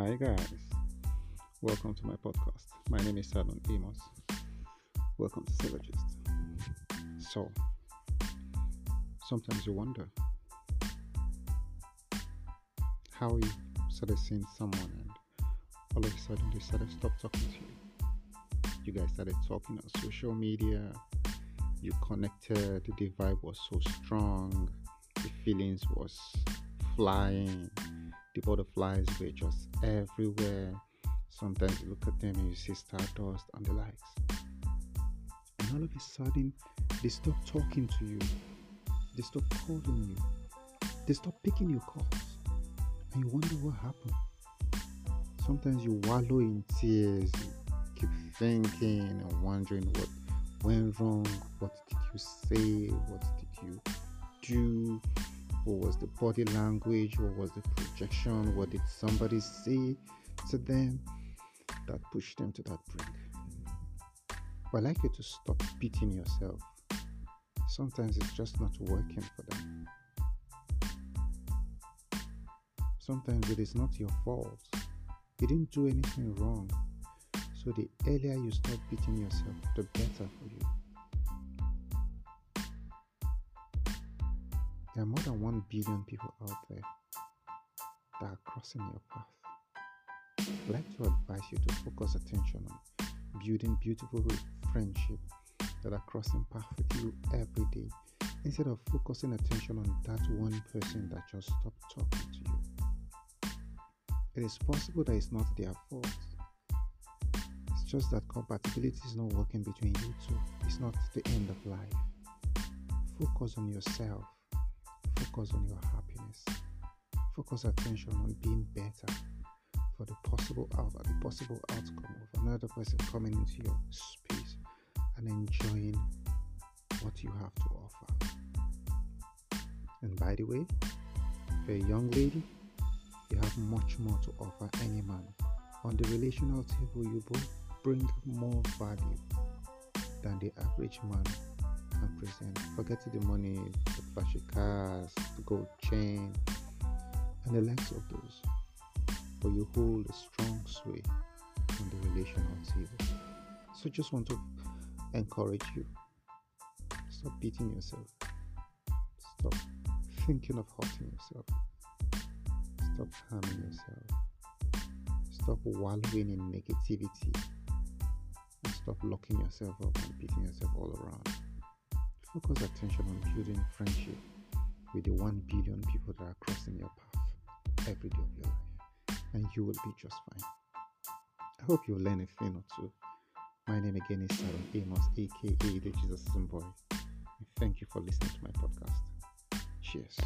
Hi, guys. Welcome to my podcast. My name is Salon Amos. Welcome to Syllogist. So, sometimes you wonder how you started seeing someone and all of a sudden they started stop talking to you. You guys started talking on social media. You connected. The vibe was so strong. The feelings was flying the butterflies were just everywhere. Sometimes you look at them and you see stardust and the likes. And all of a sudden, they stop talking to you. They stop calling you. They stop picking your calls. And you wonder what happened. Sometimes you wallow in tears. You keep thinking and wondering what went wrong. What did you say? What did you do? What was the body language? What was the projection? What did somebody say to them that pushed them to that brink? I'd like you to stop beating yourself. Sometimes it's just not working for them. Sometimes it is not your fault. You didn't do anything wrong. So the earlier you stop beating yourself, the better for you. There are more than 1 billion people out there that are crossing your path. I'd like to advise you to focus attention on building beautiful friendships that are crossing paths with you every day instead of focusing attention on that one person that just stopped talking to you. It is possible that it's not their fault. It's just that compatibility is not working between you two. It's not the end of life. Focus on yourself Focus on your happiness. Focus attention on being better for the possible out the possible outcome of another person coming into your space and enjoying what you have to offer. And by the way, for a young lady, you have much more to offer any man. On the relational table, you both bring more value than the average man can present. Forget the money, the flashy cars, the gold chain, and the likes of those. But you hold a strong sway on the relational table. So just want to encourage you. Stop beating yourself. Stop thinking of hurting yourself. Stop harming yourself. Stop wallowing in negativity. And stop locking yourself up and beating yourself all around. Focus attention on building friendship with the 1 billion people that are crossing your path every day of your life, and you will be just fine. I hope you'll learn a thing or two. My name again is Sharon Amos, aka the Jesus Boy. thank you for listening to my podcast. Cheers.